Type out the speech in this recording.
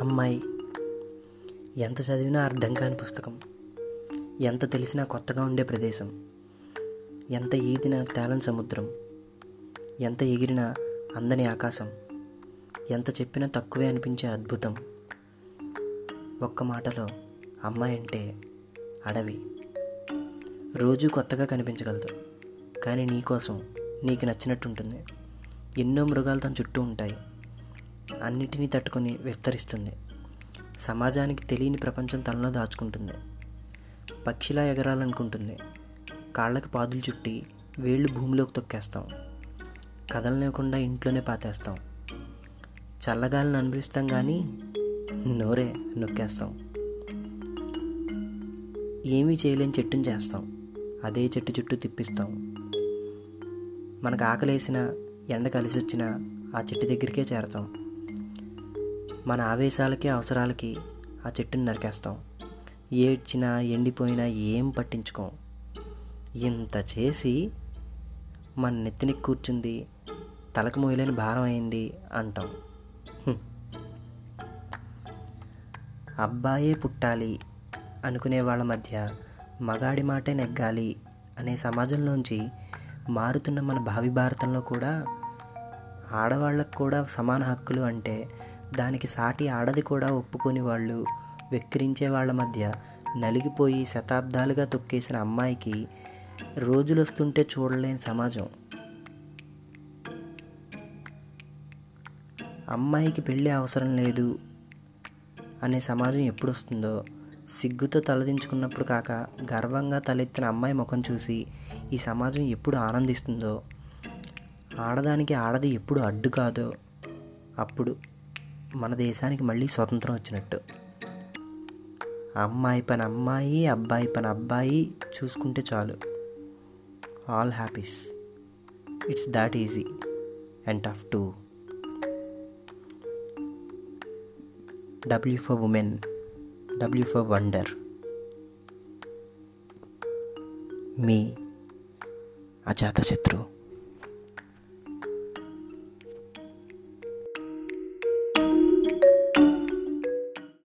అమ్మాయి ఎంత చదివినా అర్థం కాని పుస్తకం ఎంత తెలిసినా కొత్తగా ఉండే ప్రదేశం ఎంత ఈదినా తేలని సముద్రం ఎంత ఎగిరినా అందని ఆకాశం ఎంత చెప్పినా తక్కువే అనిపించే అద్భుతం. ఒక్క మాటలో అమ్మాయి అంటే అడవి. రోజు కొత్తగా కనిపించగలదు కానీ నీకోసం నీకు నచ్చినట్టు ఉంటుంది ఎన్నో మృగాలు తన చుట్టూ ఉంటాయి. అన్నిటినీ తట్టుకొని విస్తరిస్తుంది. సమాజానికి తెలియని ప్రపంచం తనలో దాచుకుంటుంది. పక్షిలా ఎగరాలనుకుంటుంది. కాళ్ళకి పాదులు చుట్టి వేళ్ళు భూమిలోకి తొక్కేస్తాం. కదలనివ్వకుండా ఇంట్లోనే పాతేస్తాం. చల్లగాలిని అనుభవిస్తాం కానీ నోరే నొక్కేస్తాం. ఏమీ చేయలేని చెట్టుని చేస్తాం. అదే చెట్టు చుట్టూ తిప్పిస్తాం. మనకు ఆకలేసిన ఎండ కలిసి వచ్చినా ఆ చెట్టు దగ్గరికే చేరతాం. మన ఆవేశాలకి అవసరాలకి ఆ చెట్టుని నరికేస్తాం. ఏడ్చినా ఎండిపోయినా ఏం పట్టించుకోం. ఇంత చేసి మన నెత్తిని కూర్చుంది తలకు మోయలేని భారం అయింది అంటాం. అబ్బాయే పుట్టాలి అనుకునే వాళ్ళ మధ్య మగాడి మాటే నెగ్గాలి అనే సమాజంలోంచి మారుతున్న మన భావి భారతంలో కూడా ఆడవాళ్ళకు కూడా సమాన హక్కులు అంటే దానికి సాటి ఆడది కూడా ఒప్పుకొని వాళ్ళు వెక్కిరించే వాళ్ళ మధ్య నలిగిపోయి శతాబ్దాలుగా తొక్కేసిన అమ్మాయికి రోజులు వస్తుంటే చూడలేని సమాజం. అమ్మాయికి పెళ్ళి అవసరం లేదు అనే సమాజం ఎప్పుడు వస్తుందో సిగ్గుతో తలదించుకున్నప్పుడు కాక గర్వంగా తలెత్తిన అమ్మాయి ముఖం చూసి ఈ సమాజం ఎప్పుడు ఆనందిస్తుందో ఆడదానికి ఆడది ఎప్పుడు అడ్డు కాదో అప్పుడు మన దేశానికి మళ్ళీ స్వతంత్రం వచ్చినట్టు. అమ్మాయి పని అమ్మాయి అబ్బాయి పని అబ్బాయి చూసుకుంటే చాలు. All happies it's that easy and tough to W for women W for wonder me Ajatashatru